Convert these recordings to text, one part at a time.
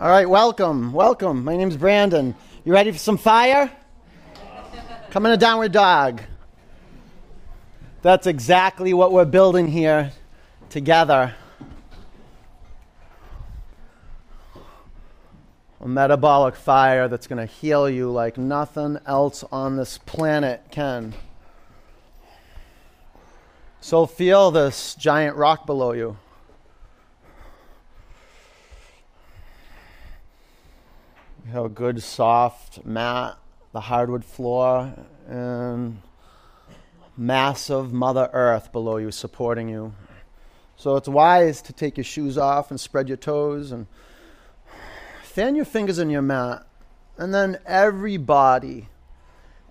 All right, welcome, welcome. My name's Brandon. You ready for some fire? Come in a downward dog. That's exactly what we're building here together. A metabolic fire that's going to heal you like nothing else on this planet can. So feel this giant rock below you. You have a good soft mat, the hardwood floor, and massive Mother Earth below you supporting you. So it's wise to take your shoes off and spread your toes and fan your fingers in your mat. And then everybody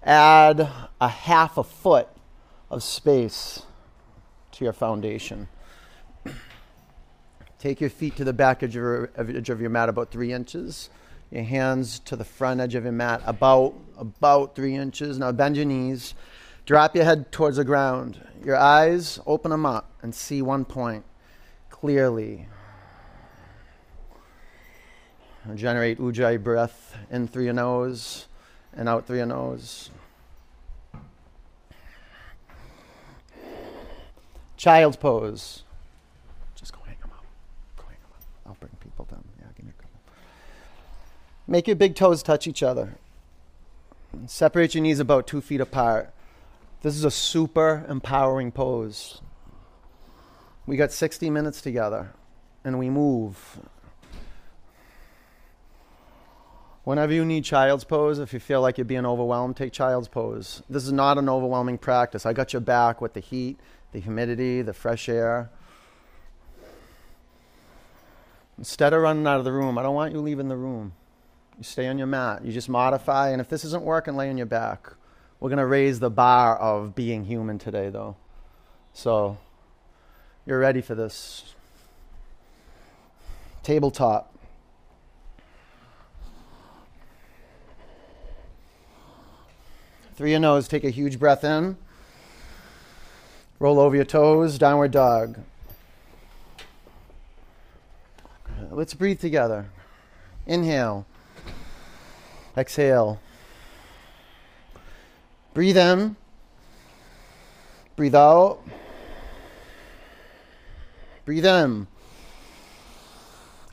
add a half a foot of space to your foundation. Take your feet to the back edge of your, edge of your mat about three inches. Your hands to the front edge of your mat about about three inches. Now bend your knees. Drop your head towards the ground. Your eyes, open them up and see one point clearly. Generate ujjayi breath in through your nose and out through your nose. Child's pose. Just go hang them up. Go hang them up. I'll bring people down. Yeah, give me a couple. Make your big toes touch each other. Separate your knees about two feet apart. This is a super empowering pose. We got 60 minutes together and we move. Whenever you need child's pose, if you feel like you're being overwhelmed, take child's pose. This is not an overwhelming practice. I got your back with the heat the humidity, the fresh air. Instead of running out of the room, I don't want you leaving the room. You stay on your mat. You just modify, and if this isn't working, lay on your back. We're going to raise the bar of being human today, though. So, you're ready for this. Tabletop. Through your nose, take a huge breath in. Roll over your toes, downward dog. Let's breathe together. Inhale. Exhale. Breathe in. Breathe out. Breathe in.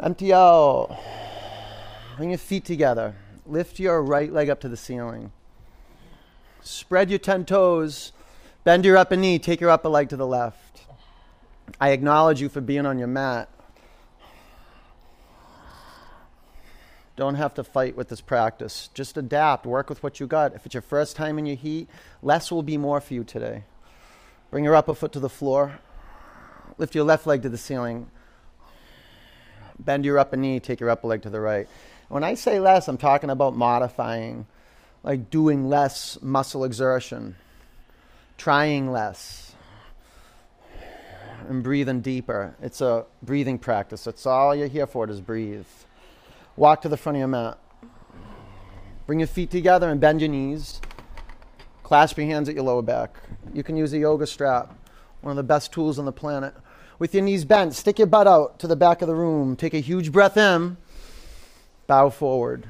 Empty out. Bring your feet together. Lift your right leg up to the ceiling. Spread your 10 toes Bend your upper knee, take your upper leg to the left. I acknowledge you for being on your mat. Don't have to fight with this practice. Just adapt, work with what you got. If it's your first time in your heat, less will be more for you today. Bring your upper foot to the floor. Lift your left leg to the ceiling. Bend your upper knee, take your upper leg to the right. When I say less, I'm talking about modifying, like doing less muscle exertion trying less and breathing deeper. It's a breathing practice. That's all you're here for is breathe. Walk to the front of your mat. Bring your feet together and bend your knees. Clasp your hands at your lower back. You can use a yoga strap, one of the best tools on the planet. With your knees bent, stick your butt out to the back of the room. Take a huge breath in. Bow forward.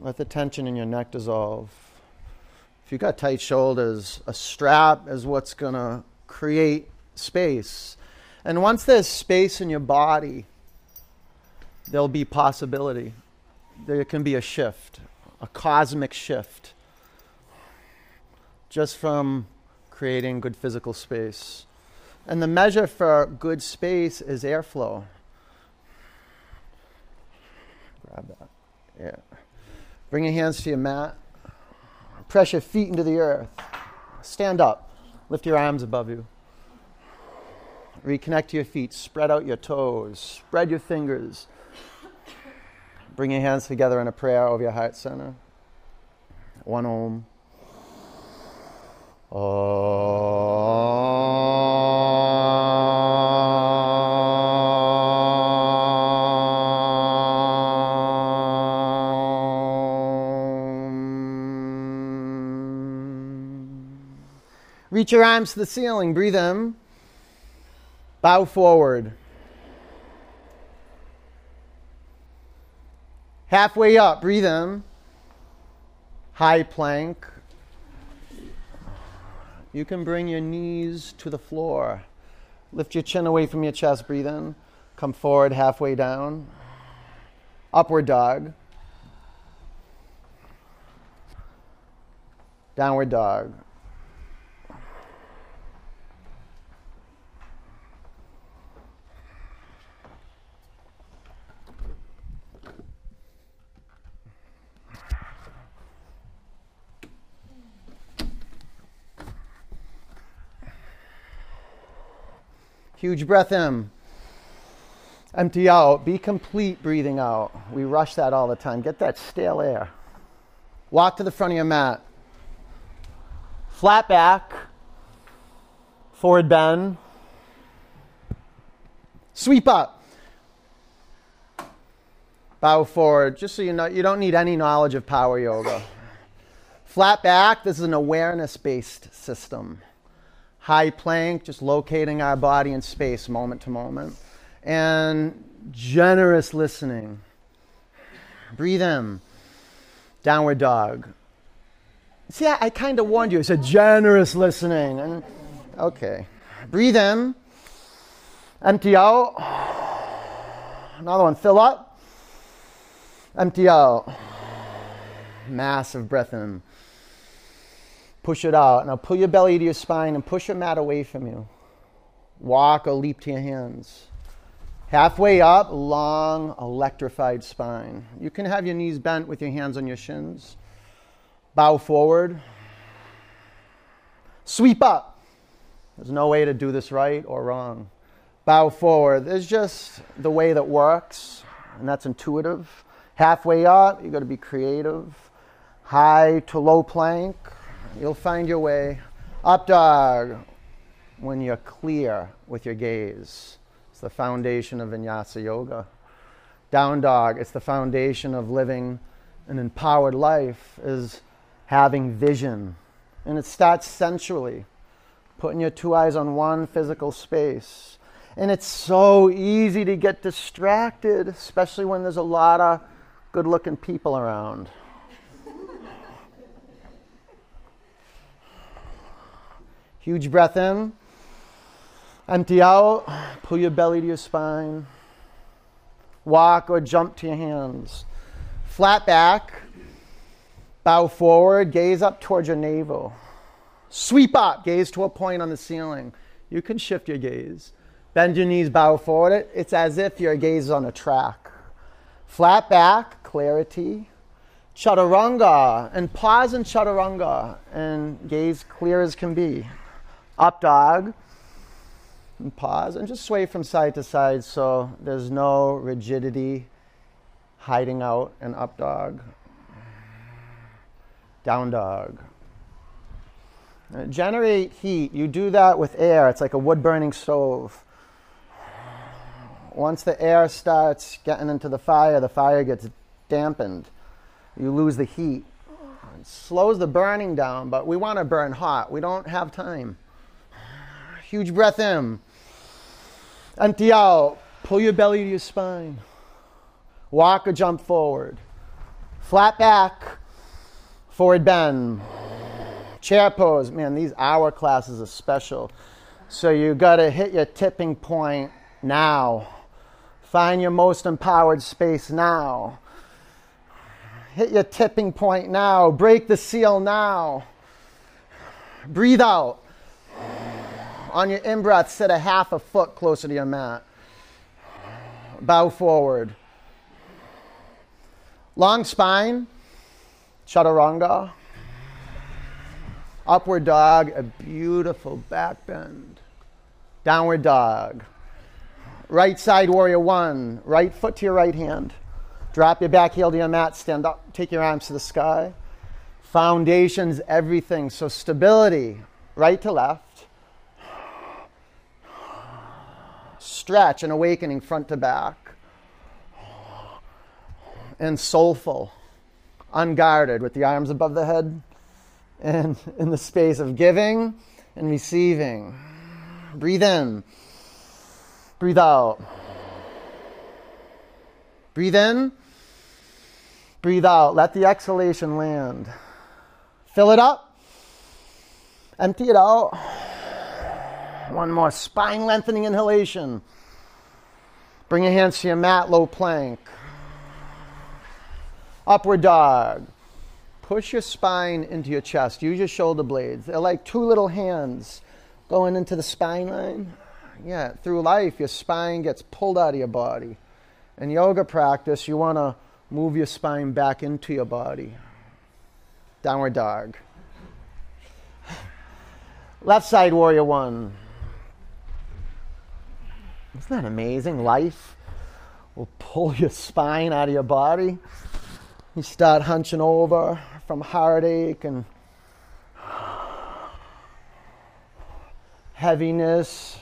Let the tension in your neck dissolve. If you've got tight shoulders, a strap is what's going to create space. And once there's space in your body, there'll be possibility. There can be a shift, a cosmic shift, just from creating good physical space. And the measure for good space is airflow. Grab that. Yeah. Bring your hands to your mat. Press your feet into the earth. Stand up. Lift your arms above you. Reconnect to your feet. Spread out your toes. Spread your fingers. Bring your hands together in a prayer over your heart center. One Om. Reach your arms to the ceiling. Breathe in. Bow forward. Halfway up, breathe in. High plank. You can bring your knees to the floor. Lift your chin away from your chest, breathe in. Come forward, halfway down. Upward dog. Downward dog. Huge breath in. Empty out. Be complete breathing out. We rush that all the time. Get that stale air. Walk to the front of your mat. Flat back. Forward bend. Sweep up. Bow forward. Just so you know, you don't need any knowledge of power yoga. Flat back, this is an awareness based system high plank, just locating our body in space moment to moment, and generous listening. Breathe in, downward dog. See, I, I kind of warned you. I said generous listening. And okay, breathe in, empty out. Another one, fill up, empty out. Massive breath in. Push it out. Now pull your belly to your spine and push your mat away from you. Walk or leap to your hands. Halfway up, long, electrified spine. You can have your knees bent with your hands on your shins. Bow forward. Sweep up. There's no way to do this right or wrong. Bow forward. There's just the way that works, and that's intuitive. Halfway up, you got to be creative. High to low plank. You'll find your way. Up dog, when you're clear with your gaze. It's the foundation of vinyasa yoga. Down dog, it's the foundation of living an empowered life, is having vision. And it starts sensually, putting your two eyes on one physical space. And it's so easy to get distracted, especially when there's a lot of good looking people around. Huge breath in. Empty out. Pull your belly to your spine. Walk or jump to your hands. Flat back. Bow forward. Gaze up towards your navel. Sweep up. Gaze to a point on the ceiling. You can shift your gaze. Bend your knees, bow forward. It's as if your gaze is on a track. Flat back, clarity. Chaturanga. And pause in chaturanga and gaze clear as can be up dog, and pause, and just sway from side to side so there's no rigidity hiding out in up dog, down dog. Uh, generate heat. You do that with air. It's like a wood burning stove. Once the air starts getting into the fire, the fire gets dampened. You lose the heat. It slows the burning down, but we want to burn hot. We don't have time. Huge breath in. Empty out. Pull your belly to your spine. Walk or jump forward. Flat back. Forward bend. Chair pose. Man, these hour classes are special. So you got to hit your tipping point now. Find your most empowered space now. Hit your tipping point now. Break the seal now. Breathe out. On your in breath, sit a half a foot closer to your mat. Bow forward. Long spine, chaturanga. Upward dog, a beautiful back bend. Downward dog. Right side warrior one. Right foot to your right hand. Drop your back heel to your mat. Stand up. Take your arms to the sky. Foundation's everything. So stability, right to left. Stretch and awakening front to back. And soulful, unguarded, with the arms above the head and in the space of giving and receiving. Breathe in, breathe out. Breathe in, Breathe out. Let the exhalation land. Fill it up. Empty it out. One more spine lengthening inhalation. Bring your hands to your mat, low plank. Upward dog. Push your spine into your chest. Use your shoulder blades. They're like two little hands going into the spine line. Yeah, through life, your spine gets pulled out of your body. In yoga practice, you want to move your spine back into your body. Downward dog. Left side warrior one. Isn't that amazing? Life will pull your spine out of your body. You start hunching over from heartache and heaviness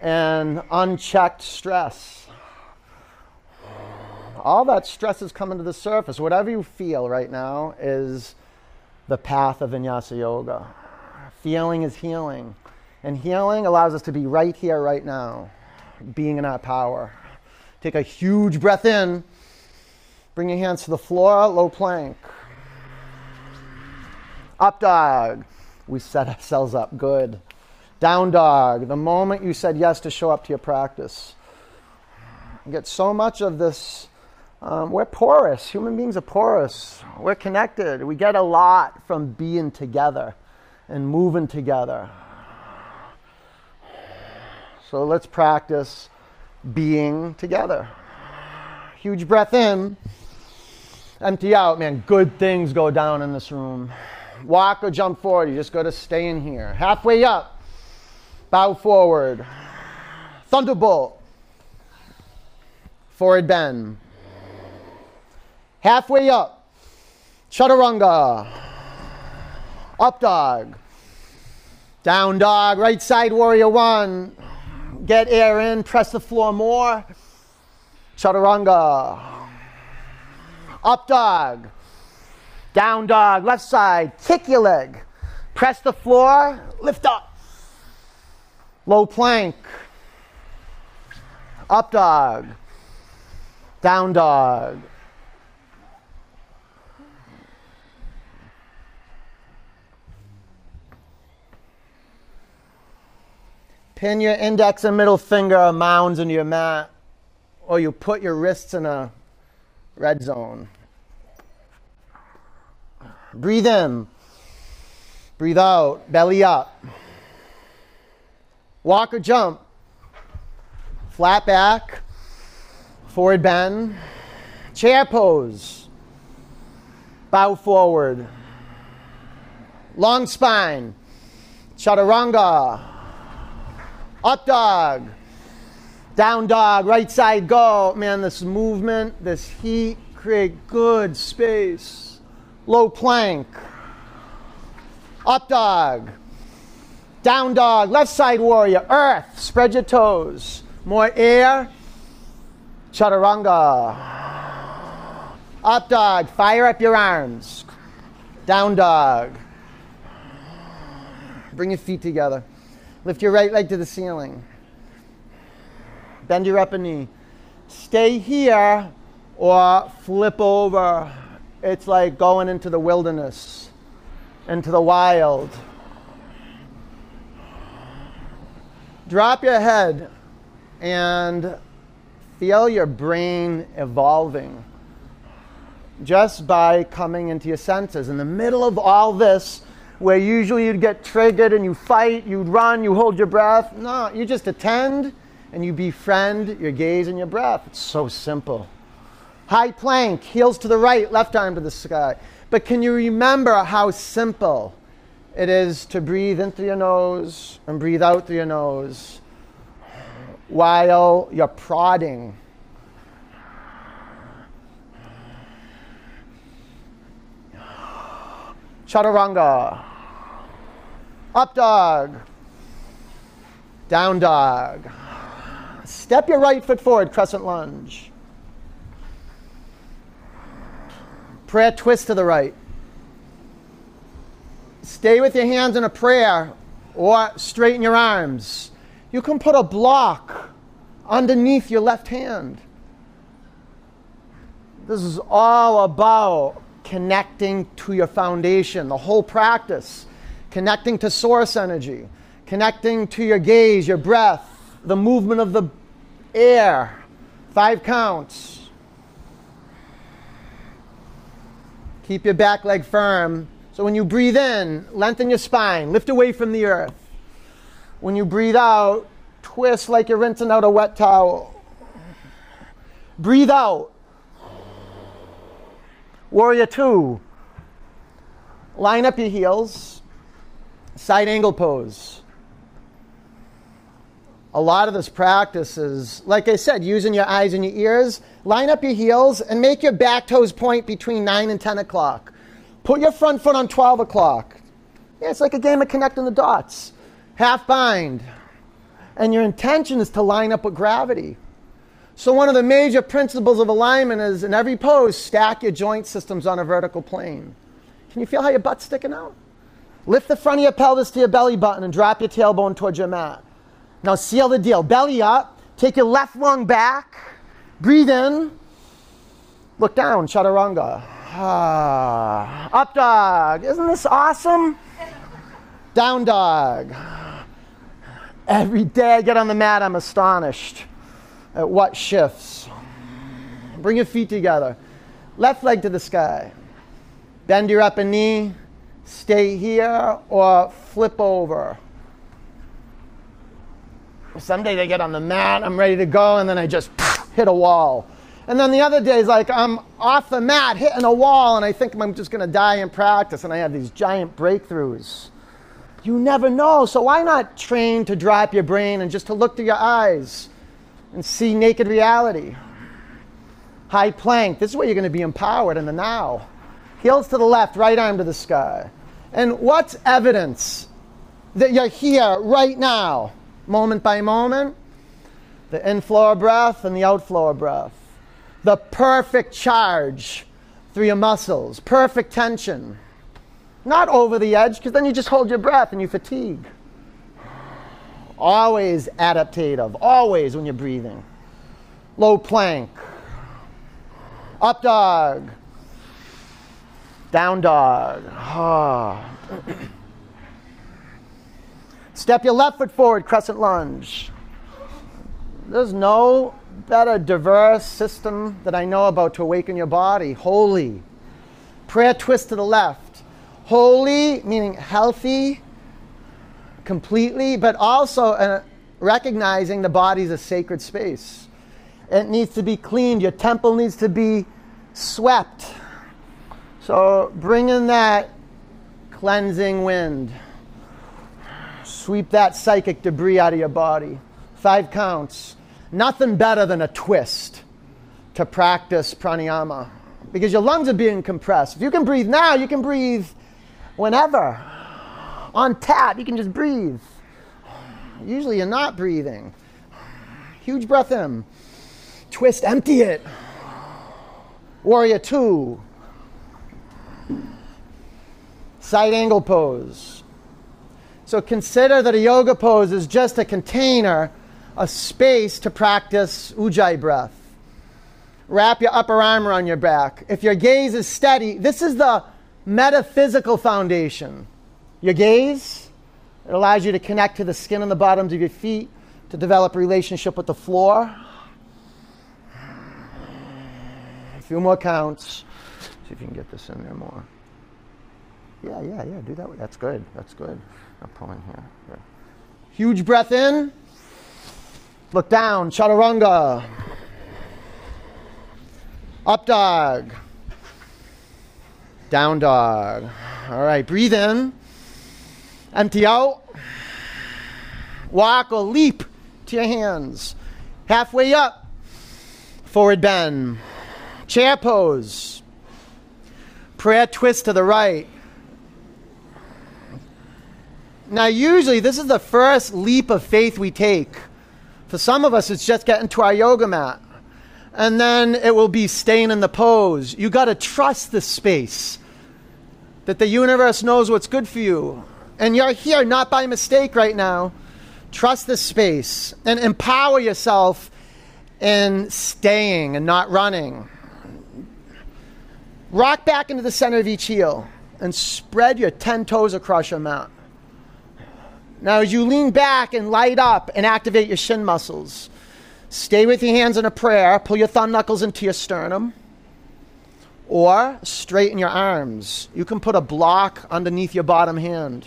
and unchecked stress. All that stress is coming to the surface. Whatever you feel right now is the path of vinyasa yoga. Feeling is healing. And healing allows us to be right here, right now, being in our power. Take a huge breath in. Bring your hands to the floor, low plank. Up dog. We set ourselves up. Good. Down dog. The moment you said yes to show up to your practice. You get so much of this. Um, we're porous. Human beings are porous. We're connected. We get a lot from being together and moving together. So let's practice being together. Huge breath in, empty out. Man, good things go down in this room walk or jump forward. You just got to stay in here. Halfway up, bow forward. Thunderbolt. Forward bend. Halfway up, chaturanga. Up dog. Down dog. Right side warrior one. Get air in. Press the floor more. Chaturanga. Up dog. Down dog, left side, kick your leg. Press the floor, lift up. Low plank. Up dog. Down dog. Pin your index and middle finger mounds into your mat, or you put your wrists in a red zone. Breathe in. Breathe out. Belly up. Walk or jump. Flat back. Forward bend. Chair pose. Bow forward. Long spine. Chaturanga. Up dog. Down dog. Right side go. Man, this movement, this heat create good space. Low plank, up dog, down dog, left side warrior, earth, spread your toes, more air, chaturanga, up dog, fire up your arms, down dog, bring your feet together, lift your right leg to the ceiling, bend your upper knee, stay here or flip over it's like going into the wilderness, into the wild. Drop your head and feel your brain evolving just by coming into your senses. In the middle of all this, where usually you'd get triggered and you fight, you'd run, you hold your breath. No, you just attend and you befriend your gaze and your breath. It's so simple. High plank, heels to the right, left arm to the sky. But can you remember how simple it is to breathe in through your nose and breathe out through your nose while you're prodding? Chaturanga. Up dog. Down dog. Step your right foot forward, crescent lunge. Prayer twist to the right. Stay with your hands in a prayer or straighten your arms. You can put a block underneath your left hand. This is all about connecting to your foundation, the whole practice, connecting to source energy, connecting to your gaze, your breath, the movement of the air. Five counts. Keep your back leg firm. So when you breathe in, lengthen your spine, lift away from the earth. When you breathe out, twist like you're rinsing out a wet towel. Breathe out. Warrior two. Line up your heels. Side angle pose. A lot of this practice is, like I said, using your eyes and your ears. Line up your heels and make your back toes point between 9 and 10 o'clock. Put your front foot on 12 o'clock. Yeah, it's like a game of connecting the dots. Half bind. And your intention is to line up with gravity. So, one of the major principles of alignment is in every pose, stack your joint systems on a vertical plane. Can you feel how your butt's sticking out? Lift the front of your pelvis to your belly button and drop your tailbone towards your mat. Now, seal the deal. Belly up. Take your left lung back. Breathe in. Look down. Chaturanga. Ah. Up dog. Isn't this awesome? Down dog. Every day I get on the mat, I'm astonished at what shifts. Bring your feet together. Left leg to the sky. Bend your upper knee. Stay here or flip over. Some days I get on the mat, I'm ready to go, and then I just hit a wall. And then the other days, like I'm off the mat hitting a wall, and I think I'm just going to die in practice, and I have these giant breakthroughs. You never know. So why not train to drop your brain and just to look through your eyes and see naked reality? High plank. This is where you're going to be empowered in the now. Heels to the left, right arm to the sky. And what's evidence that you're here right now, moment by moment? The inflow breath and the outflow breath. The perfect charge through your muscles, perfect tension. Not over the edge, because then you just hold your breath and you fatigue. Always adaptative, always when you're breathing. Low plank. Up dog. Down dog. Ah. Step your left foot forward, crescent lunge. There's no better diverse system that I know about to awaken your body. Holy. Prayer twist to the left holy, meaning healthy completely, but also uh, recognizing the body is a sacred space. It needs to be cleaned. Your temple needs to be swept. So bring in that cleansing wind. Sweep that psychic debris out of your body. Five counts. Nothing better than a twist to practice pranayama because your lungs are being compressed. If you can breathe now, you can breathe whenever. On tap, you can just breathe. Usually you're not breathing. Huge breath in. Twist, empty it. Warrior two. Side angle pose. So consider that a yoga pose is just a container, a space to practice ujjayi breath. Wrap your upper arm around your back. If your gaze is steady, this is the metaphysical foundation. Your gaze, it allows you to connect to the skin on the bottoms of your feet, to develop a relationship with the floor. A few more counts. See if you can get this in there more. Yeah, yeah, yeah, do that. That's good. That's good. I'm pulling here. Good. Huge breath in. Look down. Chaturanga. Up dog. Down dog. All right, breathe in. Empty out. Walk or leap to your hands. Halfway up. Forward bend. Chair pose. Prayer twist to the right. Now, usually, this is the first leap of faith we take. For some of us, it's just getting to our yoga mat. And then it will be staying in the pose. You got to trust the space that the universe knows what's good for you. And you're here not by mistake right now. Trust the space and empower yourself in staying and not running. Rock back into the center of each heel and spread your 10 toes across your mat. Now, as you lean back and light up and activate your shin muscles, stay with your hands in a prayer. Pull your thumb knuckles into your sternum or straighten your arms. You can put a block underneath your bottom hand.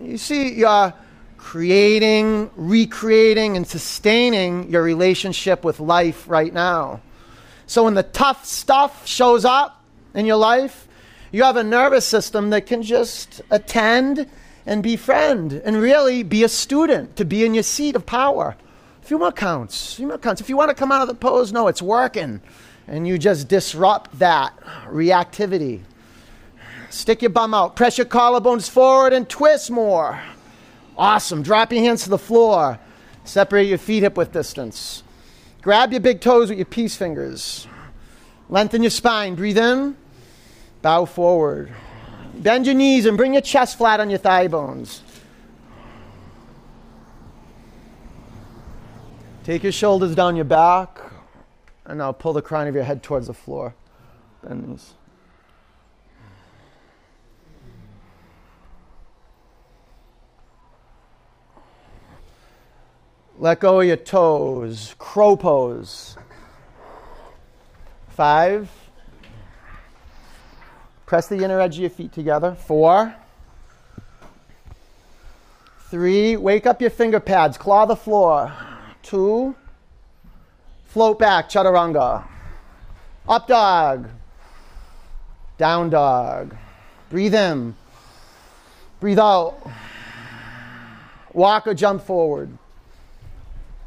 You see, you're creating, recreating, and sustaining your relationship with life right now. So when the tough stuff shows up in your life, you have a nervous system that can just attend and befriend and really be a student, to be in your seat of power. A few more counts. A few more counts. If you want to come out of the pose, no, it's working. And you just disrupt that reactivity. Stick your bum out. Press your collarbones forward and twist more. Awesome. Drop your hands to the floor. Separate your feet hip width distance. Grab your big toes with your peace fingers. Lengthen your spine. Breathe in. Bow forward. Bend your knees and bring your chest flat on your thigh bones. Take your shoulders down your back. And now pull the crown of your head towards the floor. Bend knees. Let go of your toes. Crow pose. Five. Press the inner edge of your feet together. Four. Three. Wake up your finger pads. Claw the floor. Two. Float back. Chaturanga. Up dog. Down dog. Breathe in. Breathe out. Walk or jump forward.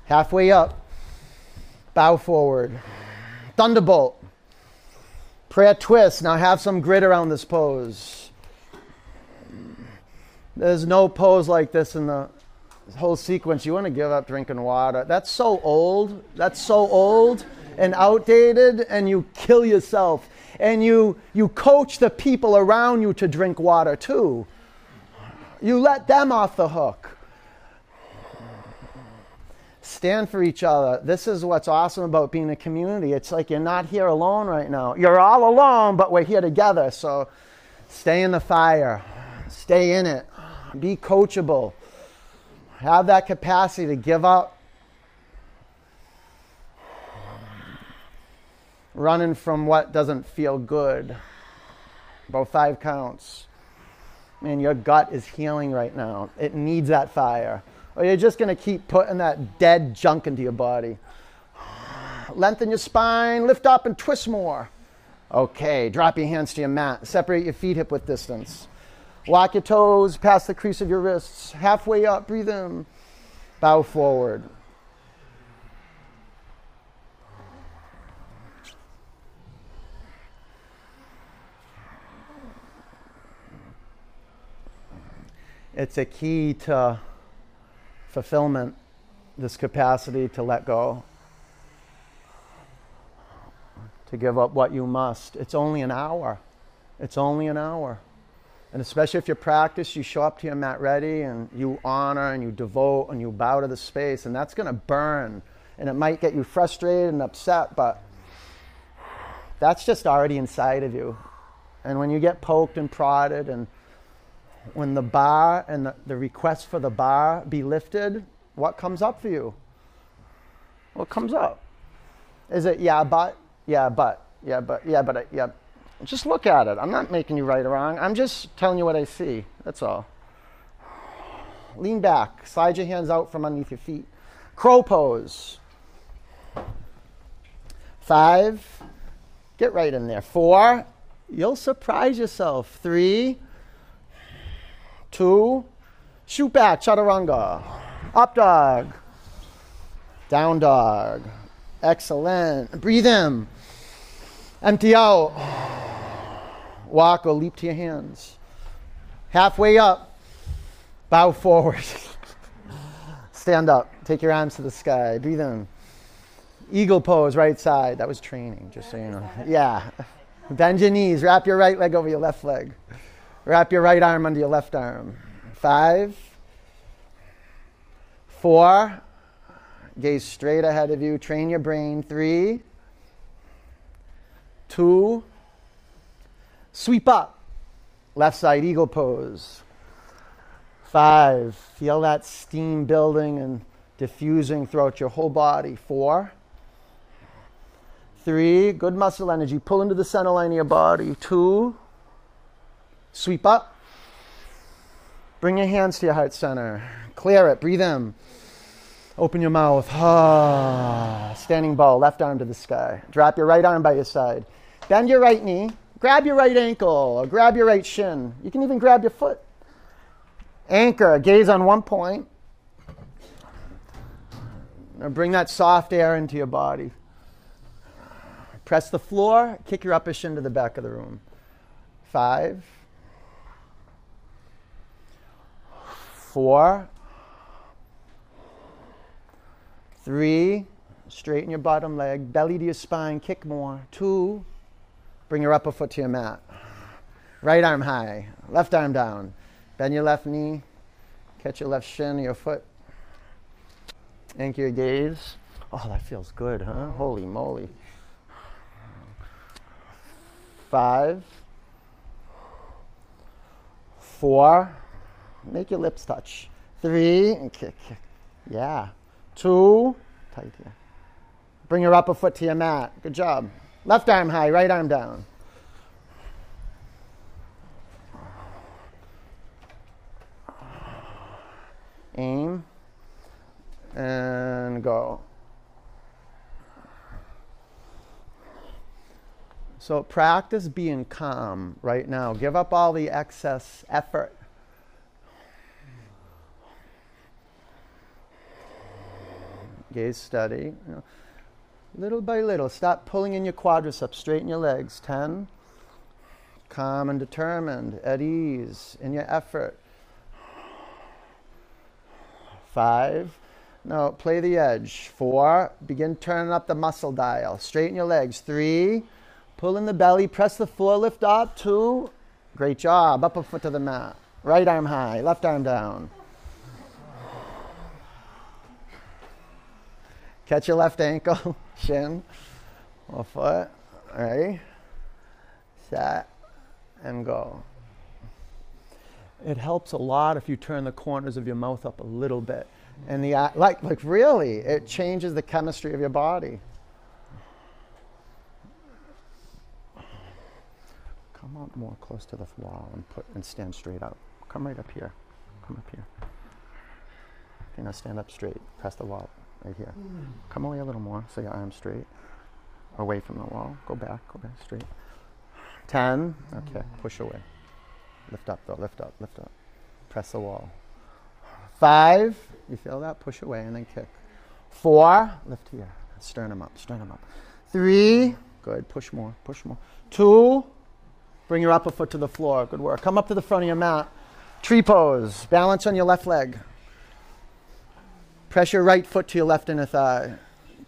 Halfway up, bow forward. Thunderbolt. Prayer twist. Now have some grit around this pose. There's no pose like this in the whole sequence. You want to give up drinking water. That's so old. That's so old and outdated, and you kill yourself. And you, you coach the people around you to drink water too. You let them off the hook stand for each other. This is what's awesome about being a community. It's like you're not here alone right now. You're all alone, but we're here together. So stay in the fire, stay in it, be coachable, have that capacity to give up. Running from what doesn't feel good. About five counts. Man, your gut is healing right now. It needs that fire or you're just going to keep putting that dead junk into your body. Lengthen your spine, lift up and twist more. Okay, drop your hands to your mat. Separate your feet hip width distance. Lock your toes past the crease of your wrists. Halfway up, breathe in. Bow forward. It's a key to fulfillment, this capacity to let go, to give up what you must. It's only an hour. It's only an hour. And especially if you practice, you show up to your mat ready and you honor and you devote and you bow to the space, and that's going to burn. And it might get you frustrated and upset, but that's just already inside of you. And when you get poked and prodded and when the bar and the, the request for the bar be lifted, what comes up for you? What comes up? Is it, yeah, but, yeah, but, yeah, but, yeah, but, uh, yeah. Just look at it. I'm not making you right or wrong. I'm just telling you what I see. That's all. Lean back. Slide your hands out from underneath your feet. Crow pose. Five. Get right in there. Four. You'll surprise yourself. Three two, shoot back, chaturanga, up dog, down dog. Excellent. Breathe in, empty out. Walk or leap to your hands. Halfway up, bow forward. Stand up, take your arms to the sky. Breathe in. Eagle pose, right side. That was training, just so you know. Yeah. Bend your knees, wrap your right leg over your left leg. Wrap your right arm under your left arm. Five, four, gaze straight ahead of you. Train your brain. Three, Two, sweep up. Left side eagle pose. Five, feel that steam building and diffusing throughout your whole body. Four, three, good muscle energy. Pull into the center line of your body. Two, sweep up. Bring your hands to your heart center. Clear it. Breathe in. Open your mouth. Ah, standing ball, left arm to the sky. Drop your right arm by your side. Bend your right knee. Grab your right ankle or grab your right shin. You can even grab your foot. Anchor, gaze on one point. Now bring that soft air into your body. Press the floor, kick your upper shin to the back of the room. Five, four, three, straighten your bottom leg, belly to your spine, kick more. Two, bring your upper foot to your mat. Right arm high, left arm down. Bend your left knee, catch your left shin, your foot. Anchor your gaze. Oh, that feels good, huh? Holy moly. Five, four, make your lips touch. Three, and kick. Yeah. Two, tight here. Bring your upper foot to your mat. Good job. Left arm high, right arm down. Aim and go. So practice being calm right now. Give up all the excess effort. Gaze steady. You know, little by little, stop pulling in your quadriceps, straighten your legs. 10. Calm and determined, at ease in your effort. Five. No, play the edge. Four. Begin turning up the muscle dial. Straighten your legs. Three. Pull in the belly. Press the floor. Lift up. Two. Great job. Upper foot to the mat. Right arm high. Left arm down. Catch your left ankle, shin, or foot. Ready? Set and go. It helps a lot if you turn the corners of your mouth up a little bit. And the like like really, it changes the chemistry of your body. Come up more close to the wall and put and stand straight up. Come right up here. Come up here. You know, stand up straight. Press the wall right here. Come away a little more so your arm's straight. Away from the wall. Go back, go back straight. Ten. Okay, push away. Lift up though, lift up, lift up. Press the wall. Five. You feel that? Push away and then kick. Four. Lift here. Sternum up, sternum up. Three. Good. Push more, push more. Two. Bring your upper foot to the floor. Good work. Come up to the front of your mat. Tree pose. Balance on your left leg. Press your right foot to your left inner thigh.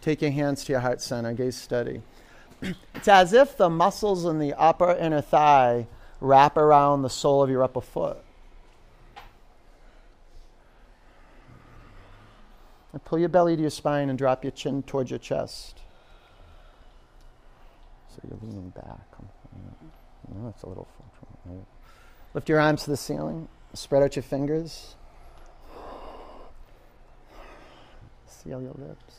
Take your hands to your heart center. Gaze steady. it's as if the muscles in the upper inner thigh wrap around the sole of your upper foot. And pull your belly to your spine and drop your chin towards your chest. So you're leaning back. Oh, that's a little. Lift your arms to the ceiling. Spread out your fingers. Seal your lips.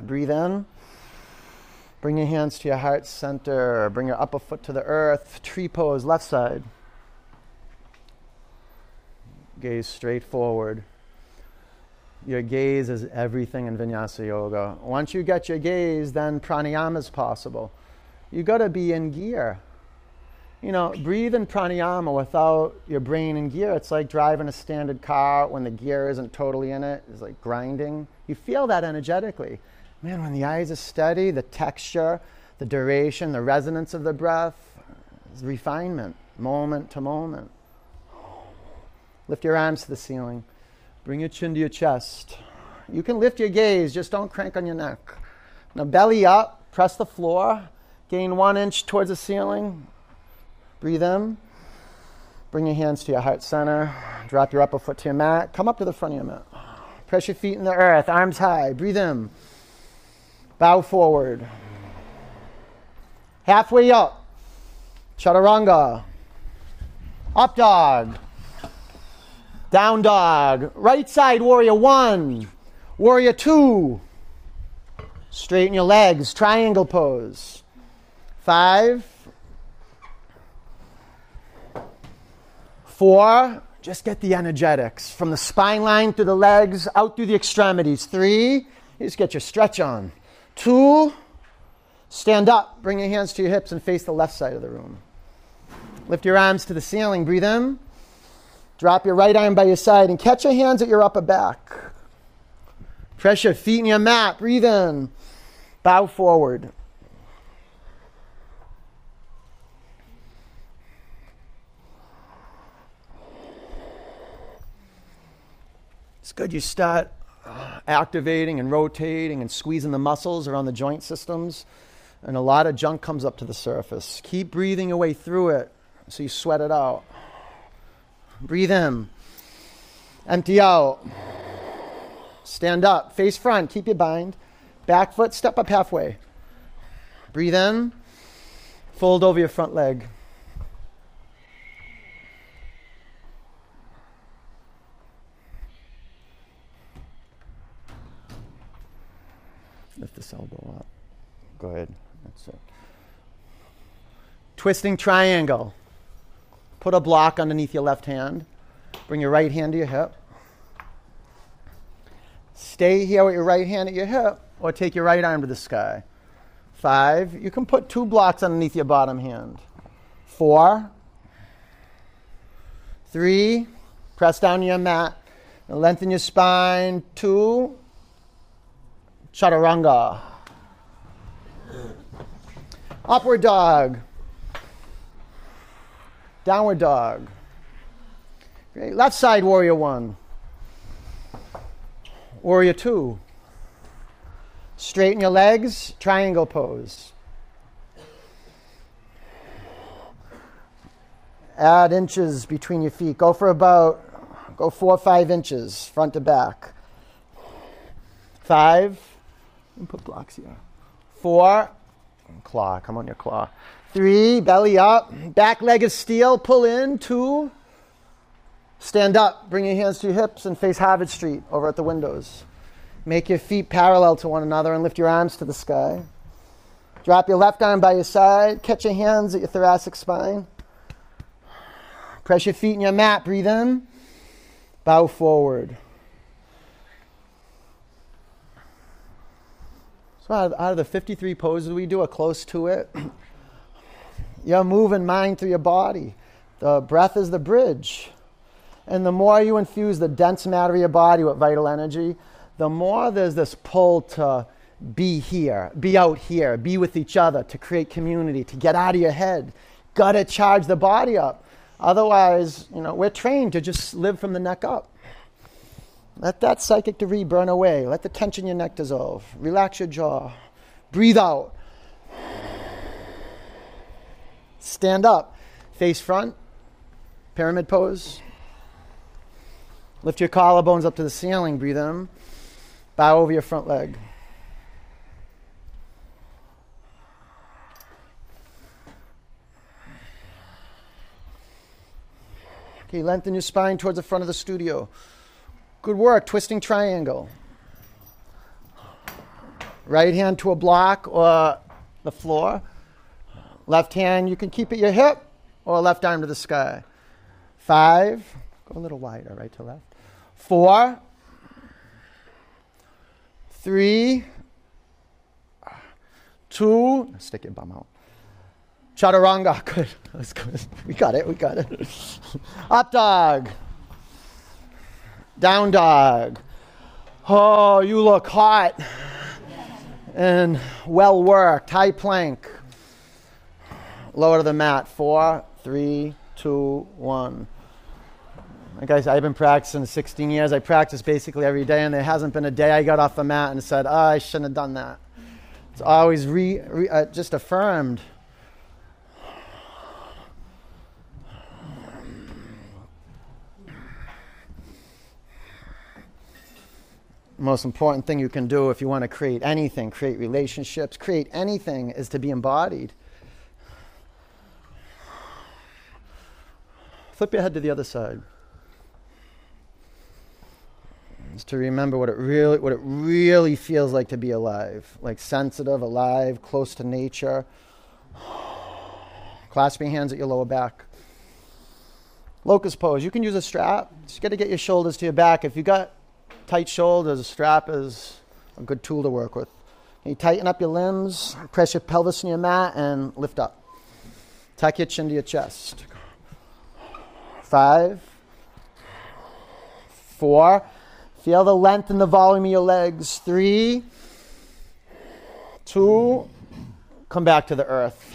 Breathe in. Bring your hands to your heart center. Bring your upper foot to the earth. Tree pose, left side. Gaze straight forward. Your gaze is everything in Vinyasa Yoga. Once you get your gaze, then pranayama is possible. You got to be in gear. You know, breathing pranayama without your brain in gear. It's like driving a standard car when the gear isn't totally in it. It's like grinding. You feel that energetically. Man, when the eyes are steady, the texture, the duration, the resonance of the breath, refinement, moment to moment. Lift your arms to the ceiling. Bring your chin to your chest. You can lift your gaze, just don't crank on your neck. Now, belly up, press the floor, gain one inch towards the ceiling, Breathe in. Bring your hands to your heart center. Drop your upper foot to your mat. Come up to the front of your mat. Press your feet in the earth, arms high. Breathe in. Bow forward. Halfway up. Chaturanga. Up dog. Down dog. Right side warrior one. Warrior two. Straighten your legs. Triangle pose. Five. Four. Just get the energetics from the spine line through the legs, out through the extremities. Three. You just get your stretch on. Two. Stand up. Bring your hands to your hips and face the left side of the room. Lift your arms to the ceiling. Breathe in. Drop your right arm by your side and catch your hands at your upper back. Press your feet in your mat. Breathe in. Bow forward. It's good you start uh, activating and rotating and squeezing the muscles around the joint systems, and a lot of junk comes up to the surface. Keep breathing your way through it so you sweat it out. Breathe in, empty out. Stand up, face front, keep your bind. Back foot, step up halfway. Breathe in, fold over your front leg. Lift this elbow up. Go ahead. That's it. Twisting triangle. Put a block underneath your left hand. Bring your right hand to your hip. Stay here with your right hand at your hip, or take your right arm to the sky. Five. You can put two blocks underneath your bottom hand. Four. Three. Press down your mat. Lengthen your spine. Two. Chaturanga. Upward dog. Downward dog. Great. Left side warrior one. Warrior two. Straighten your legs, triangle pose. Add inches between your feet. Go for about, go four or five inches, front to back. Five, and put blocks here. Four, claw, come on your claw. Three, belly up, back leg is steel, pull in. Two, stand up, bring your hands to your hips and face Harvard Street over at the windows. Make your feet parallel to one another and lift your arms to the sky. Drop your left arm by your side, catch your hands at your thoracic spine. Press your feet in your mat, breathe in, bow forward. Out of, the 53 poses we do, a close to it, you're moving mind through your body. The breath is the bridge. And the more you infuse the dense matter of your body with vital energy, the more there's this pull to be here, be out here, be with each other, to create community, to get out of your head. Gotta charge the body up. Otherwise, you know, we're trained to just live from the neck up. Let that psychic debris burn away. Let the tension in your neck dissolve. Relax your jaw. Breathe out. Stand up. Face front. Pyramid pose. Lift your collarbones up to the ceiling. Breathe in. Bow over your front leg. Okay, lengthen your spine towards the front of the studio. Good work, twisting triangle. Right hand to a block or the floor. Left hand, you can keep at your hip or left arm to the sky. Five, go a little wider, right to left. Four, three, two, stick your bum out. Chaturanga, good. That's good. We got it, we got it. Up dog. Down dog. Oh, you look hot and well worked. High plank. Lower to the mat. Four, three, two, one. Like I said, I've been practicing 16 years. I practice basically every day, and there hasn't been a day I got off the mat and said, oh, I shouldn't have done that. It's always re, re, uh, just affirmed. most important thing you can do if you want to create anything, create relationships, create anything, is to be embodied. Flip your head to the other side. Is to remember what it really what it really feels like to be alive, like sensitive, alive, close to nature. Clasp your hands at your lower back. Locust pose. You can use a strap. Just got to get your shoulders to your back. If you got tight shoulders, a strap is a good tool to work with. You tighten up your limbs, press your pelvis in your mat, and lift up. Tuck your chin to your chest. Five, four. Feel the length and the volume of your legs. Three, two. Come back to the earth.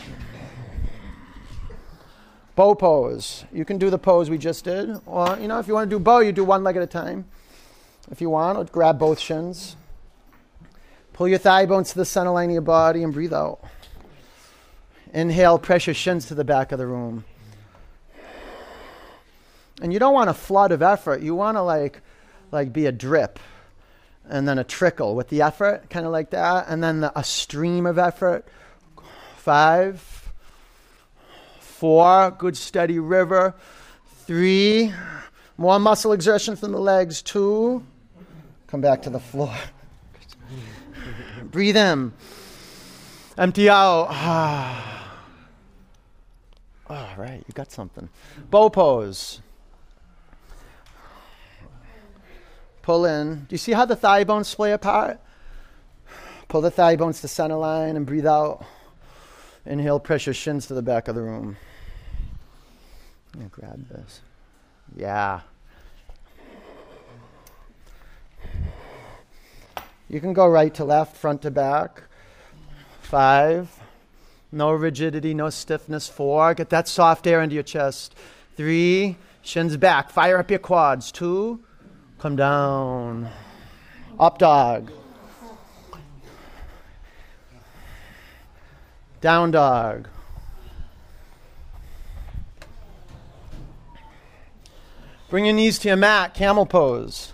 Bow pose. You can do the pose we just did. Or, you know, if you want to do bow, you do one leg at a time. If you want, or grab both shins. Pull your thigh bones to the center line of your body and breathe out. Inhale, press your shins to the back of the room. And you don't want a flood of effort. You want to like like be a drip and then a trickle with the effort, kind of like that, and then the, a stream of effort. Five, Four, good steady river. Three, more muscle exertion from the legs. Two, come back to the floor. Breathe in. Empty out. All right, you got something. Bow pose. Pull in. Do you see how the thigh bones splay apart? Pull the thigh bones to center line and breathe out. Inhale, press your shins to the back of the room. Grab this. Yeah. You can go right to left, front to back. Five. No rigidity, no stiffness. Four. Get that soft air into your chest. Three. Shins back. Fire up your quads. Two. Come down. Up dog. Down dog. Bring your knees to your mat, camel pose.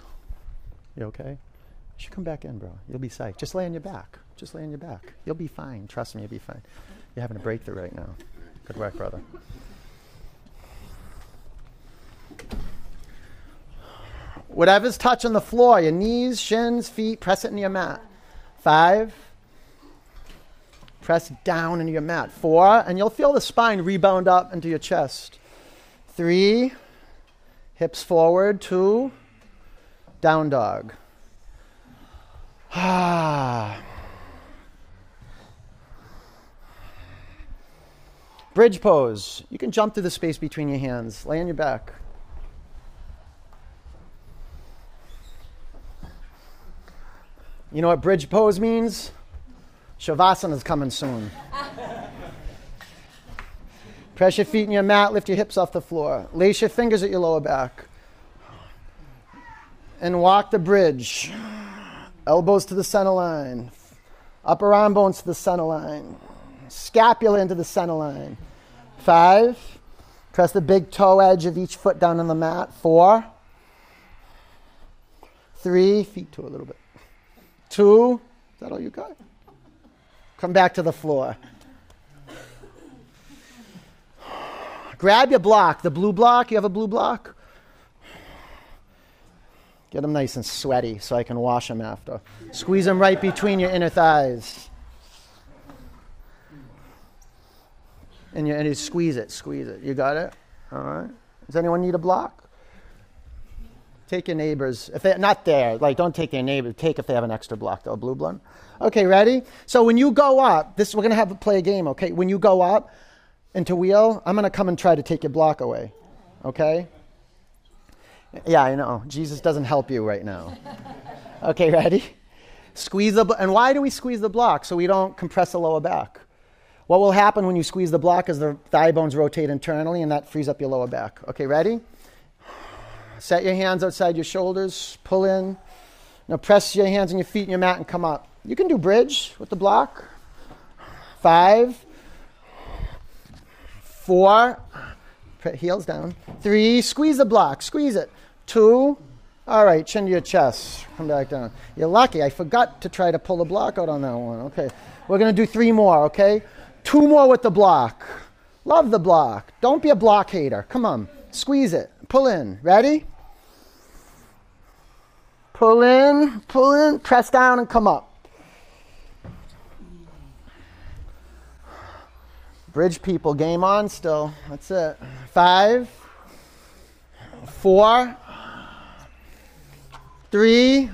You okay? You should come back in, bro. You'll be safe. Just lay on your back. Just lay on your back. You'll be fine. Trust me, you'll be fine. You're having a breakthrough right now. Good work, brother. Whatever's touching the floor, your knees, shins, feet, press it into your mat. Five, Press down into your mat. Four, and you'll feel the spine rebound up into your chest. Three, hips forward. Two, down dog. Ah. Bridge pose. You can jump through the space between your hands. Lay on your back. You know what bridge pose means? Shavasana is coming soon. Press your feet in your mat, lift your hips off the floor. Lace your fingers at your lower back. And walk the bridge. Elbows to the center line. Upper arm bones to the center line. Scapula into the center line. Five. Press the big toe edge of each foot down on the mat. Four. Three. Feet to a little bit. Two. Is that all you got? Come back to the floor. Grab your block, the blue block. You have a blue block? Get them nice and sweaty so I can wash them after. Squeeze them right between your inner thighs. And you, and you squeeze it, squeeze it. You got it? All right. Does anyone need a block? Take your neighbors. If they're not there, like don't take their neighbor. Take if they have an extra block, though, blue blood. Okay, ready? So when you go up, this we're gonna have to play a game, okay? When you go up into wheel, I'm gonna come and try to take your block away. Okay? Yeah, I know. Jesus doesn't help you right now. Okay, ready? Squeeze the and why do we squeeze the block? So we don't compress the lower back. What will happen when you squeeze the block is the thigh bones rotate internally and that frees up your lower back. Okay, ready? Set your hands outside your shoulders, pull in. Now press your hands and your feet in your mat and come up. You can do bridge with the block. Five, four, heels down. Three, squeeze the block, squeeze it. Two, all right, chin to your chest. Come back down. You're lucky. I forgot to try to pull the block out on that one. Okay. We're going to do three more, okay? Two more with the block. Love the block. Don't be a block hater. Come on. Squeeze it. Pull in. Ready? Pull in, pull in, press down, and come up. Bridge people, game on still. That's it. Five, four, three,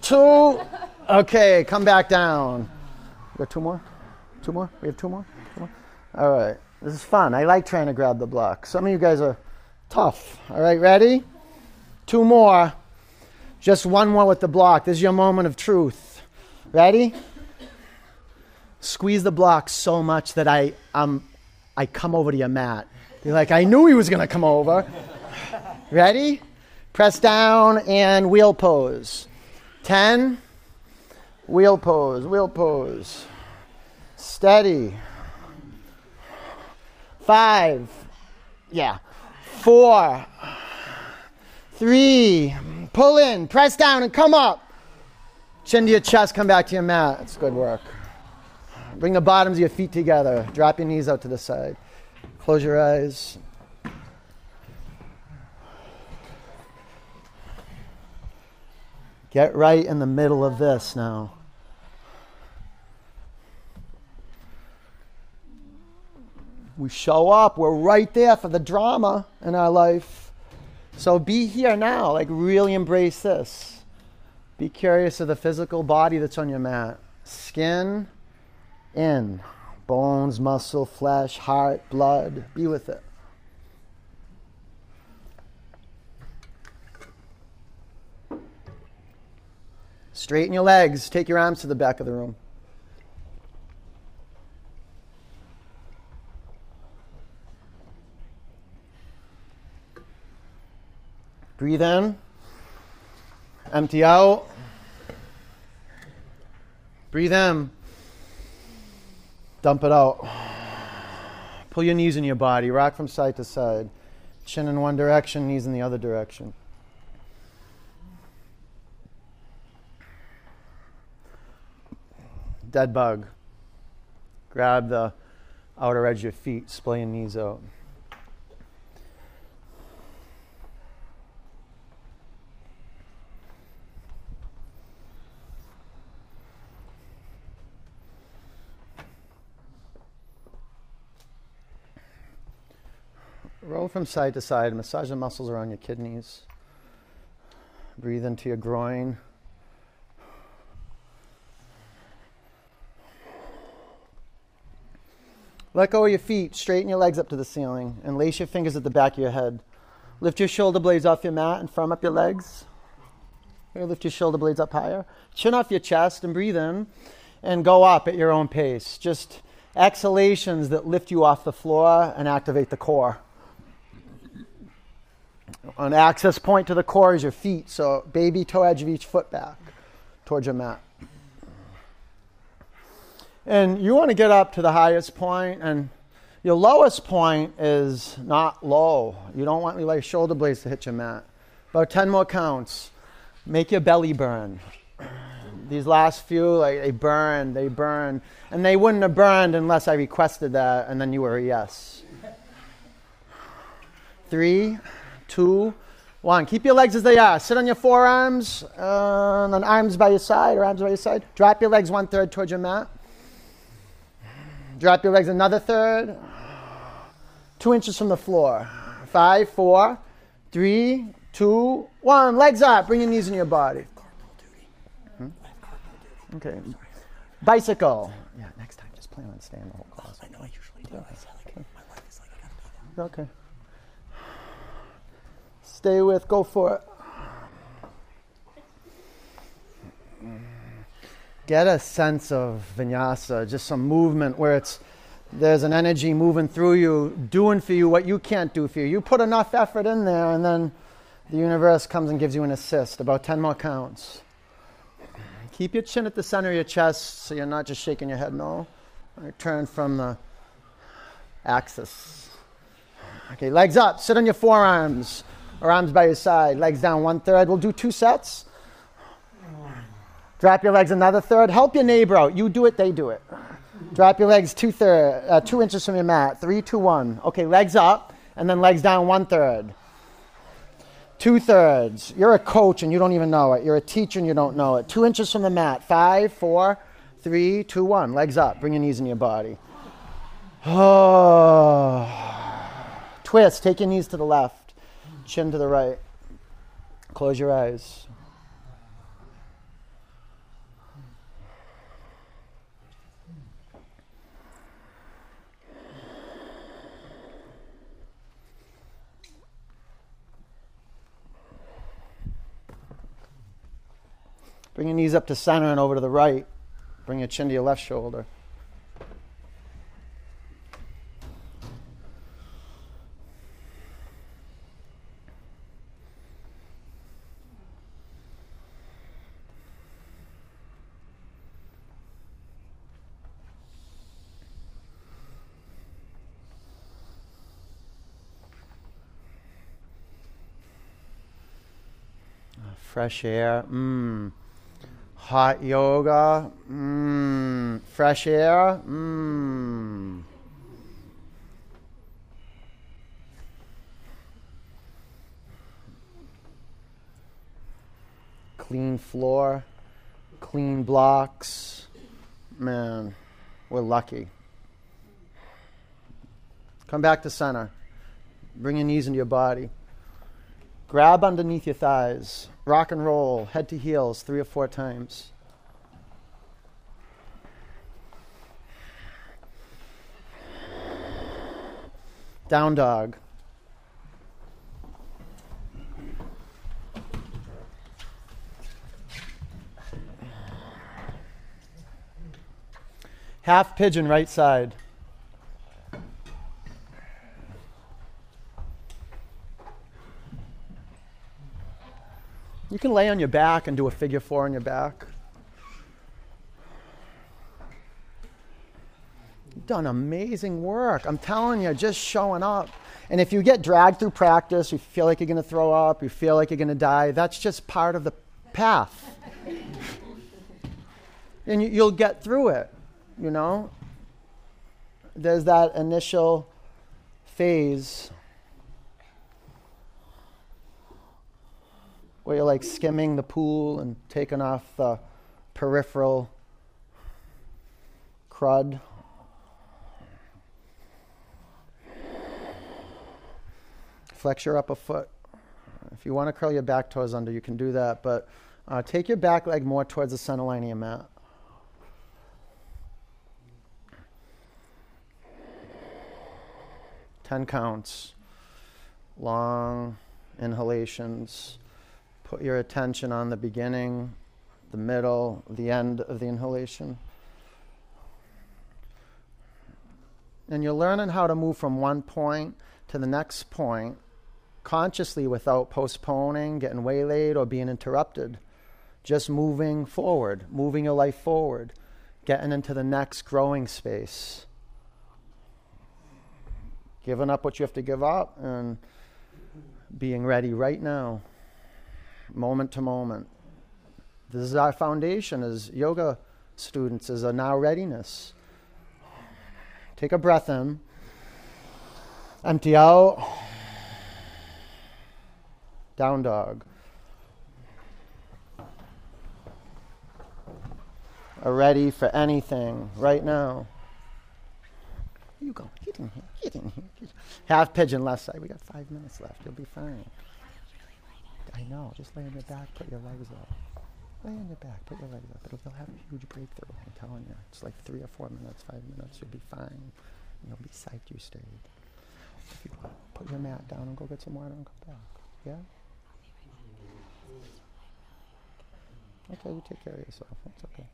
two. Okay, come back down. We got two more? Two more? We have two more? Two more? All right. This is fun. I like trying to grab the block. Some of you guys are tough. All right, ready? Two more. Just one more with the block. This is your moment of truth. Ready? Squeeze the block so much that I, um, I come over to your mat. You're like, I knew he was going to come over. Ready? Press down and wheel pose. 10. Wheel pose, wheel pose. Steady. Five. Yeah. Four. Three. Pull in, press down, and come up. Chin to your chest, come back to your mat. It's good work. Bring the bottoms of your feet together. Drop your knees out to the side. Close your eyes. Get right in the middle of this now. We show up, we're right there for the drama in our life. So be here now, like really embrace this. Be curious of the physical body that's on your mat. Skin in, bones, muscle, flesh, heart, blood. Be with it. Straighten your legs. Take your arms to the back of the room. Breathe in. Empty out. Breathe in. Dump it out. Pull your knees in your body. Rock from side to side. Chin in one direction, knees in the other direction. Dead bug. Grab the outer edge of your feet. Splay your knees out. Roll from side to side. Massage the muscles around your kidneys. Breathe into your groin. Let go of your feet. Straighten your legs up to the ceiling and lace your fingers at the back of your head. Lift your shoulder blades off your mat and firm up your legs. Here, lift your shoulder blades up higher. Chin off your chest and breathe in and go up at your own pace. Just exhalations that lift you off the floor and activate the core. An access point to the core is your feet, so baby toe edge of each foot back towards your mat. And you want to get up to the highest point, and your lowest point is not low. You don't want your shoulder blades to hit your mat. About 10 more counts. Make your belly burn. These last few, like they burn, they burn. And they wouldn't have burned unless I requested that, and then you were a yes. Three two, one. Keep your legs as they are. Sit on your forearms, uh, and then arms by your side or arms by your side. Drop your legs one third towards your mat. Drop your legs another third. Two inches from the floor. Five, four, three, two, one. Legs up. Bring your knees in your body. Hmm? Okay. Bicycle. Yeah, next time just plan on staying the whole class. I know I usually do. Okay. okay stay with, go for it. Get a sense of vinyasa, just some movement where it's there's an energy moving through you, doing for you what you can't do for you. You put enough effort in there, and then the universe comes and gives you an assist. About 10 more counts. Keep your chin at the center of your chest so you're not just shaking your head no. Turn from the axis. Okay, legs up, sit on your forearms or arms by your side, legs down one third. We'll do two sets. Drop your legs another third. Help your neighbor out. You do it, they do it. Drop your legs two third, uh, two inches from your mat. Three, two, one. Okay, legs up, And then legs down one third. Two thirds. You're a coach and you don't even know it. You're a teacher and you don't know it. Two inches from the mat. Five, four, three, two, one. Legs up. Bring your knees in your body. Oh. Twist. Take your knees to the left, chin to the right. Close your eyes. Bring your knees up to center and over to the right. Bring your chin to your left shoulder. Ah, fresh air. Mmm. Hot yoga. Mmm. Fresh air. Mmm. Clean floor. Clean blocks. Man, we're lucky. Come back to center. Bring your knees into your body. Grab underneath your thighs. Rock and roll, head to heels, three or four times. Down dog. Half pigeon right side. You can lay on your back and do a figure four on your back. You've done amazing work. I'm telling you, just showing up. And if you get dragged through practice, you feel like you're going to throw up, you feel like you're going to die, that's just part of the path. and you, you'll get through it, you know? There's that initial phase where you're like skimming the pool and taking off the peripheral crud. Flex your upper foot. If you want to curl your back toes under, you can do that, but uh, take your back leg more towards the center line of your mat. Ten counts. Long inhalations. Put your attention on the beginning, the middle, the end of the inhalation. And you're learning how to move from one point to the next point consciously without postponing, getting waylaid, or being interrupted. Just moving forward, moving your life forward, getting into the next growing space. Giving up what you have to give up and being ready right now moment to moment. This is our foundation as yoga students, is a now readiness. Take a breath in, empty out, down dog. Are ready for anything right now. You go. Get in here. Get in here. Half pigeon left side. We got five minutes left. You'll be fine. I know. Just lay on your back, put your legs up. Lay on your back, put your legs up. It'll, you'll have a huge breakthrough. I'm telling you. It's like three or four minutes, five minutes. You'll be fine. You'll be psyched you stayed. If you want, put your mat down and go get some water and come back. Yeah? Okay, you take care of yourself. That's okay.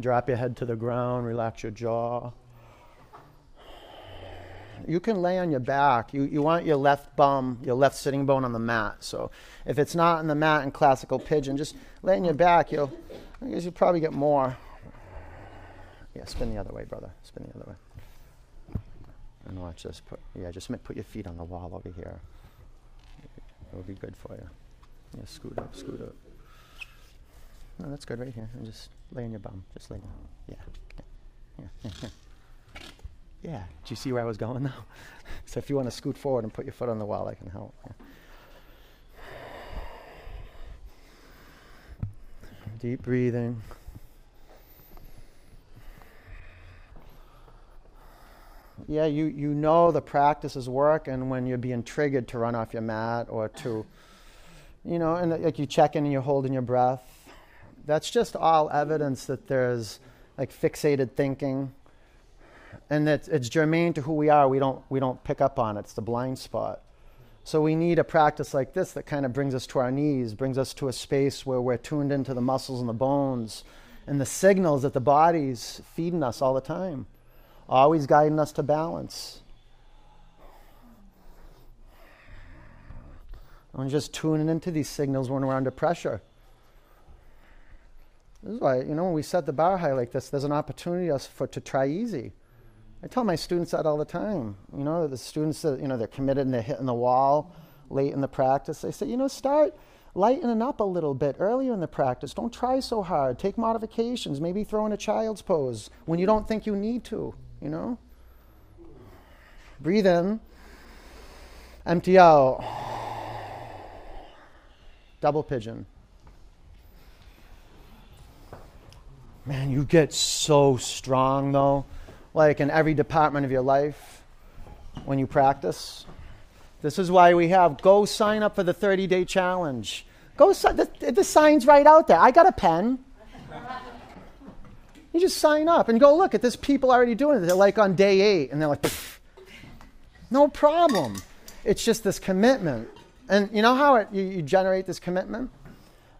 Drop your head to the ground, relax your jaw you can lay on your back. You, you want your left bum, your left sitting bone on the mat. So if it's not on the mat in classical pigeon, just lay on your back. You'll, I guess you'll probably get more. Yeah, spin the other way, brother. Spin the other way. And watch this. Put, yeah, just put your feet on the wall over here. It'll be good for you. Yeah, scoot up, scoot up. No, that's good right here. And just lay on your bum. Just lay down. Yeah. Yeah. yeah, yeah. Yeah. Do you see where I was going now? so if you want to scoot forward and put your foot on the wall, I can help. Yeah. Deep breathing. Yeah, you, you know the practices work, and when you're being triggered to run off your mat or to, you know, and like you check in and you're holding your breath, that's just all evidence that there's like fixated thinking and that it's germane to who we are. We don't, we don't pick up on it, it's the blind spot. So we need a practice like this that kind of brings us to our knees, brings us to a space where we're tuned into the muscles and the bones and the signals that the body's feeding us all the time, always guiding us to balance. And just tuning into these signals when we're under pressure. This is why, you know, when we set the bar high like this, there's an opportunity for to try easy. I tell my students that all the time. You know, the students that, you know, they're committed and they're hitting the wall late in the practice. They say, you know, start lightening up a little bit earlier in the practice. Don't try so hard. Take modifications. Maybe throw in a child's pose when you don't think you need to, you know? Breathe in. Empty out. Double pigeon. Man, you get so strong though like in every department of your life when you practice. This is why we have go sign up for the 30 day challenge. Go, the, the sign's right out there. I got a pen. You just sign up and go look at this people already doing it. They're like on day eight and they're like, no problem. It's just this commitment. And you know how it, you, you generate this commitment?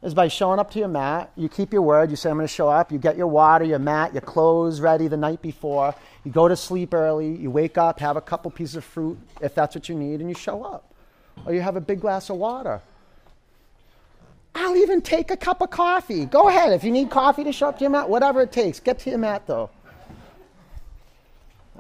Is by showing up to your mat. You keep your word. You say, I'm going to show up. You get your water, your mat, your clothes ready the night before. You go to sleep early. You wake up, have a couple pieces of fruit if that's what you need, and you show up. Or you have a big glass of water. I'll even take a cup of coffee. Go ahead. If you need coffee to show up to your mat, whatever it takes. Get to your mat, though.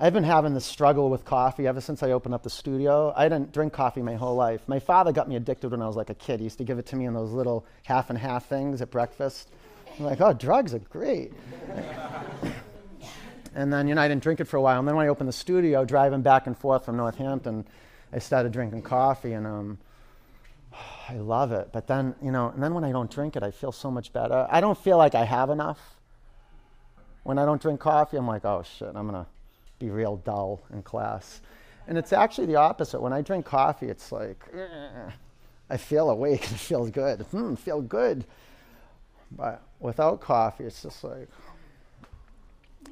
I've been having this struggle with coffee ever since I opened up the studio. I didn't drink coffee my whole life. My father got me addicted when I was like a kid. He used to give it to me in those little half and half things at breakfast. I'm like, oh, drugs are great. and then, you know, I didn't drink it for a while. And then when I opened the studio, driving back and forth from Northampton, I started drinking coffee and um, I love it. But then, you know, and then when I don't drink it, I feel so much better. I don't feel like I have enough. When I don't drink coffee, I'm like, oh shit, I'm to be real dull in class. And it's actually the opposite. When I drink coffee, it's like, eh, I feel awake. And it feels good. Hmm, feel good. But without coffee, it's just like,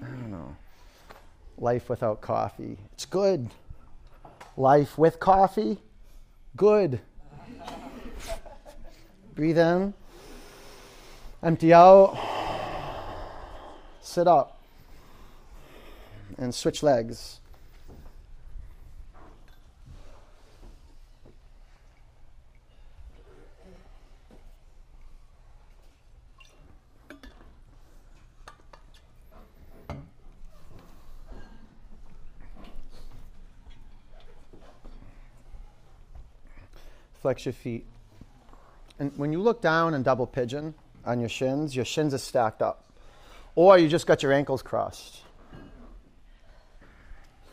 I don't know. Life without coffee, it's good. Life with coffee, good. Breathe in, empty out, sit up and switch legs. Flex your feet. And when you look down and double pigeon on your shins, your shins are stacked up. Or you just got your ankles crossed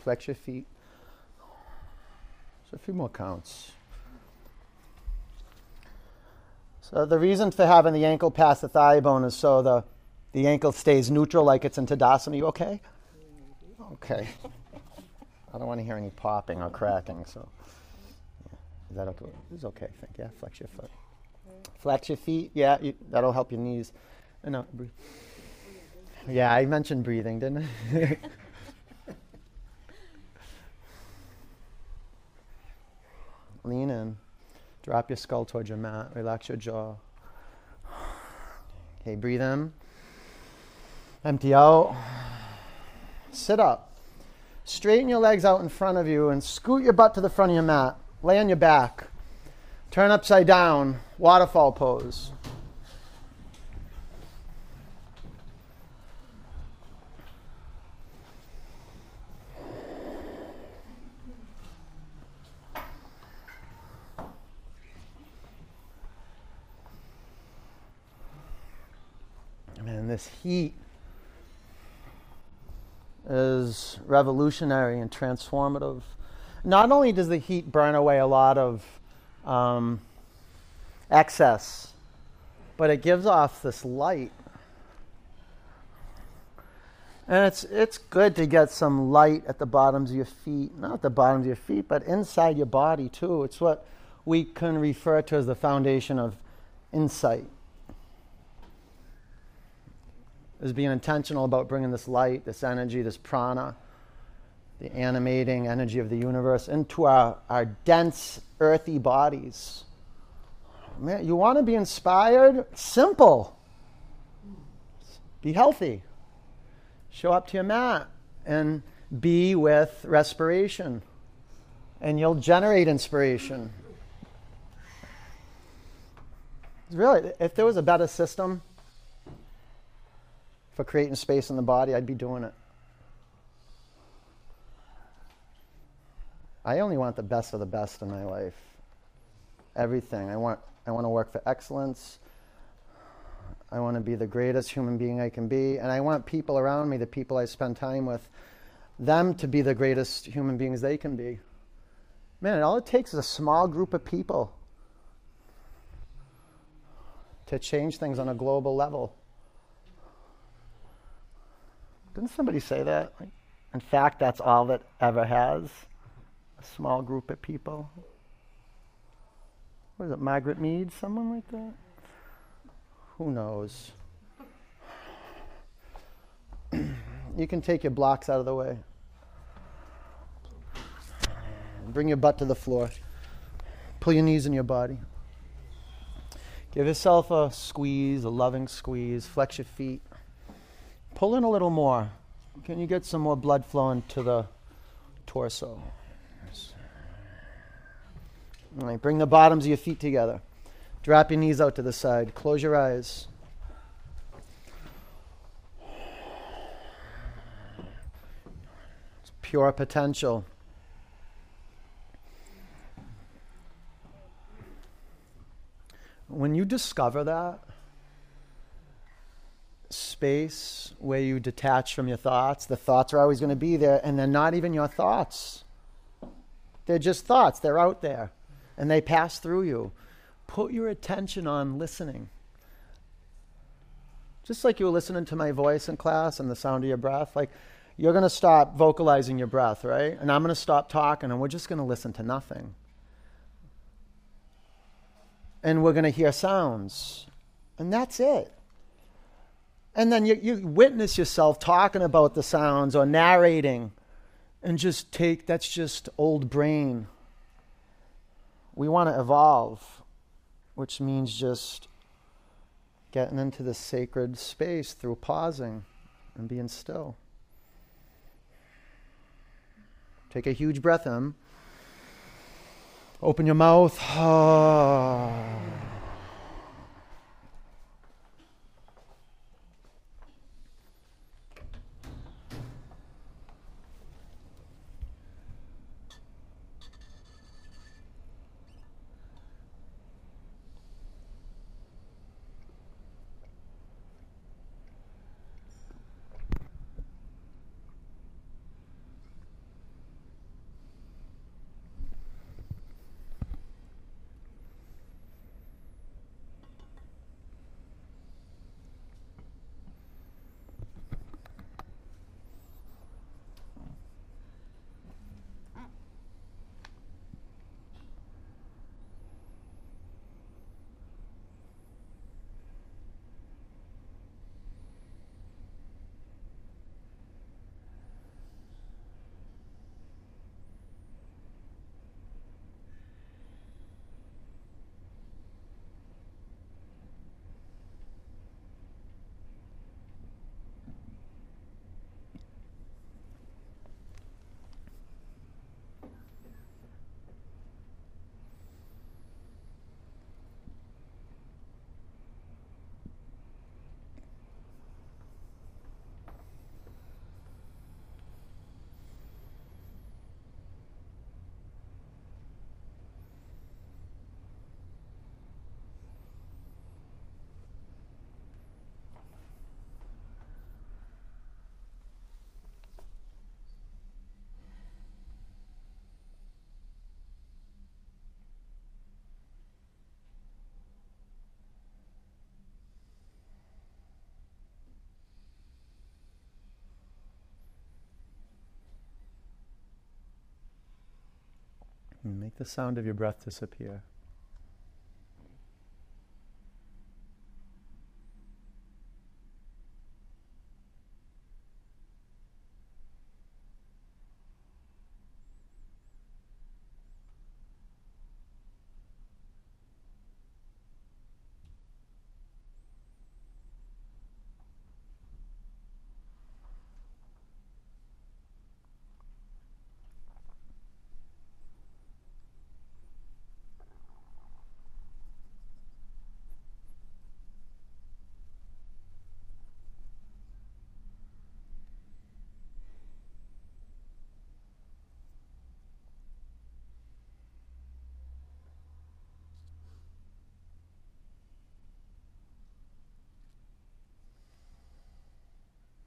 flex your feet. So a few more counts. So the reason for having the ankle past the thigh bone is so the, the ankle stays neutral like it's in Tadasana. You okay? Okay. I don't want to hear any popping or cracking, so yeah. is that okay? It's okay, I think. Yeah, flex your foot. Flex your feet. Yeah, you, that'll help your knees. No, breathe. Yeah, I mentioned breathing, didn't I? Lean in. Drop your skull towards your mat. Relax your jaw. Okay, breathe in. Empty out. Sit up. Straighten your legs out in front of you and scoot your butt to the front of your mat. Lay on your back. Turn upside down. Waterfall pose. This heat is revolutionary and transformative. Not only does the heat burn away a lot of um, excess, but it gives off this light. And it's, it's good to get some light at the bottoms of your feet, not the bottoms of your feet, but inside your body too. It's what we can refer to as the foundation of insight. Is being intentional about bringing this light, this energy, this prana, the animating energy of the universe into our, our dense, earthy bodies. Man, you want to be inspired? Simple. Be healthy. Show up to your mat and be with respiration. And you'll generate inspiration. Really, if there was a better system for creating space in the body, I'd be doing it. I only want the best of the best in my life. Everything. I want I want to work for excellence. I want to be the greatest human being I can be. And I want people around me, the people I spend time with, them to be the greatest human beings they can be. Man, all it takes is a small group of people to change things on a global level. Didn't somebody say that? In fact, that's all that ever has a small group of people. Was it, Margaret Mead? Someone like that? Who knows? you can take your blocks out of the way. Bring your butt to the floor. Pull your knees in your body. Give yourself a squeeze, a loving squeeze. Flex your feet. Pull in a little more. Can you get some more blood flowing to the torso? All right, bring the bottoms of your feet together. Drop your knees out to the side. Close your eyes. It's pure potential. When you discover that space where you detach from your thoughts, the thoughts are always going to be there, and they're not even your thoughts. They're just thoughts, they're out there and they pass through you. Put your attention on listening. Just like you were listening to my voice in class and the sound of your breath, like you're going to stop vocalizing your breath, right? And I'm going to stop talking and we're just going to listen to nothing. And we're going to hear sounds. And that's it. And then you, you witness yourself talking about the sounds or narrating and just take that's just old brain we want to evolve, which means just getting into the sacred space through pausing and being still. Take a huge breath in. Open your mouth. Ah. and make the sound of your breath disappear.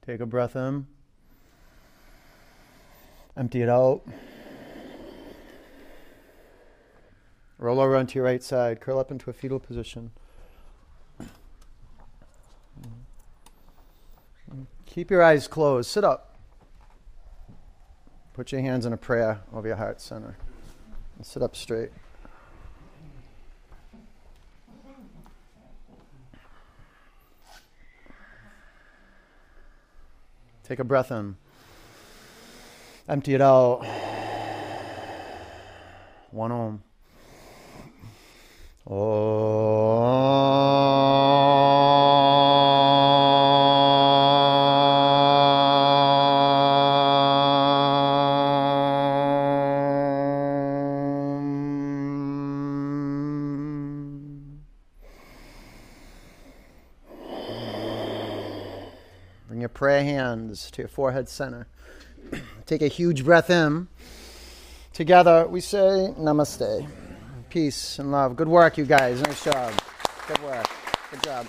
Take a breath in. Empty it out. Roll over onto your right side. Curl up into a fetal position. Keep your eyes closed. Sit up. Put your hands in a prayer over your heart center. And sit up straight. Take a breath in. Empty it out. One om. Bring oh. Hands to your forehead center. Take a huge breath in. Together, we say namaste. Peace and love. Good work, you guys. Nice job. Good work. Good job.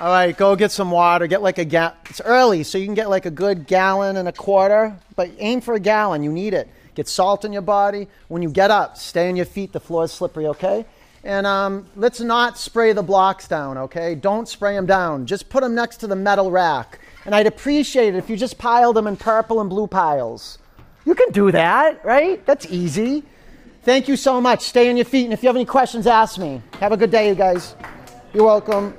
All right, go get some water. Get like a gallon. It's early, so you can get like a good gallon and a quarter, but aim for a gallon. You need it. Get salt in your body. When you get up, stay on your feet. The floor is slippery, okay? And um, let's not spray the blocks down, okay? Don't spray them down. Just put them next to the metal rack. And I'd appreciate it if you just piled them in purple and blue piles. You can do that, right? That's easy. Thank you so much. Stay on your feet. And if you have any questions, ask me. Have a good day, you guys. You're welcome.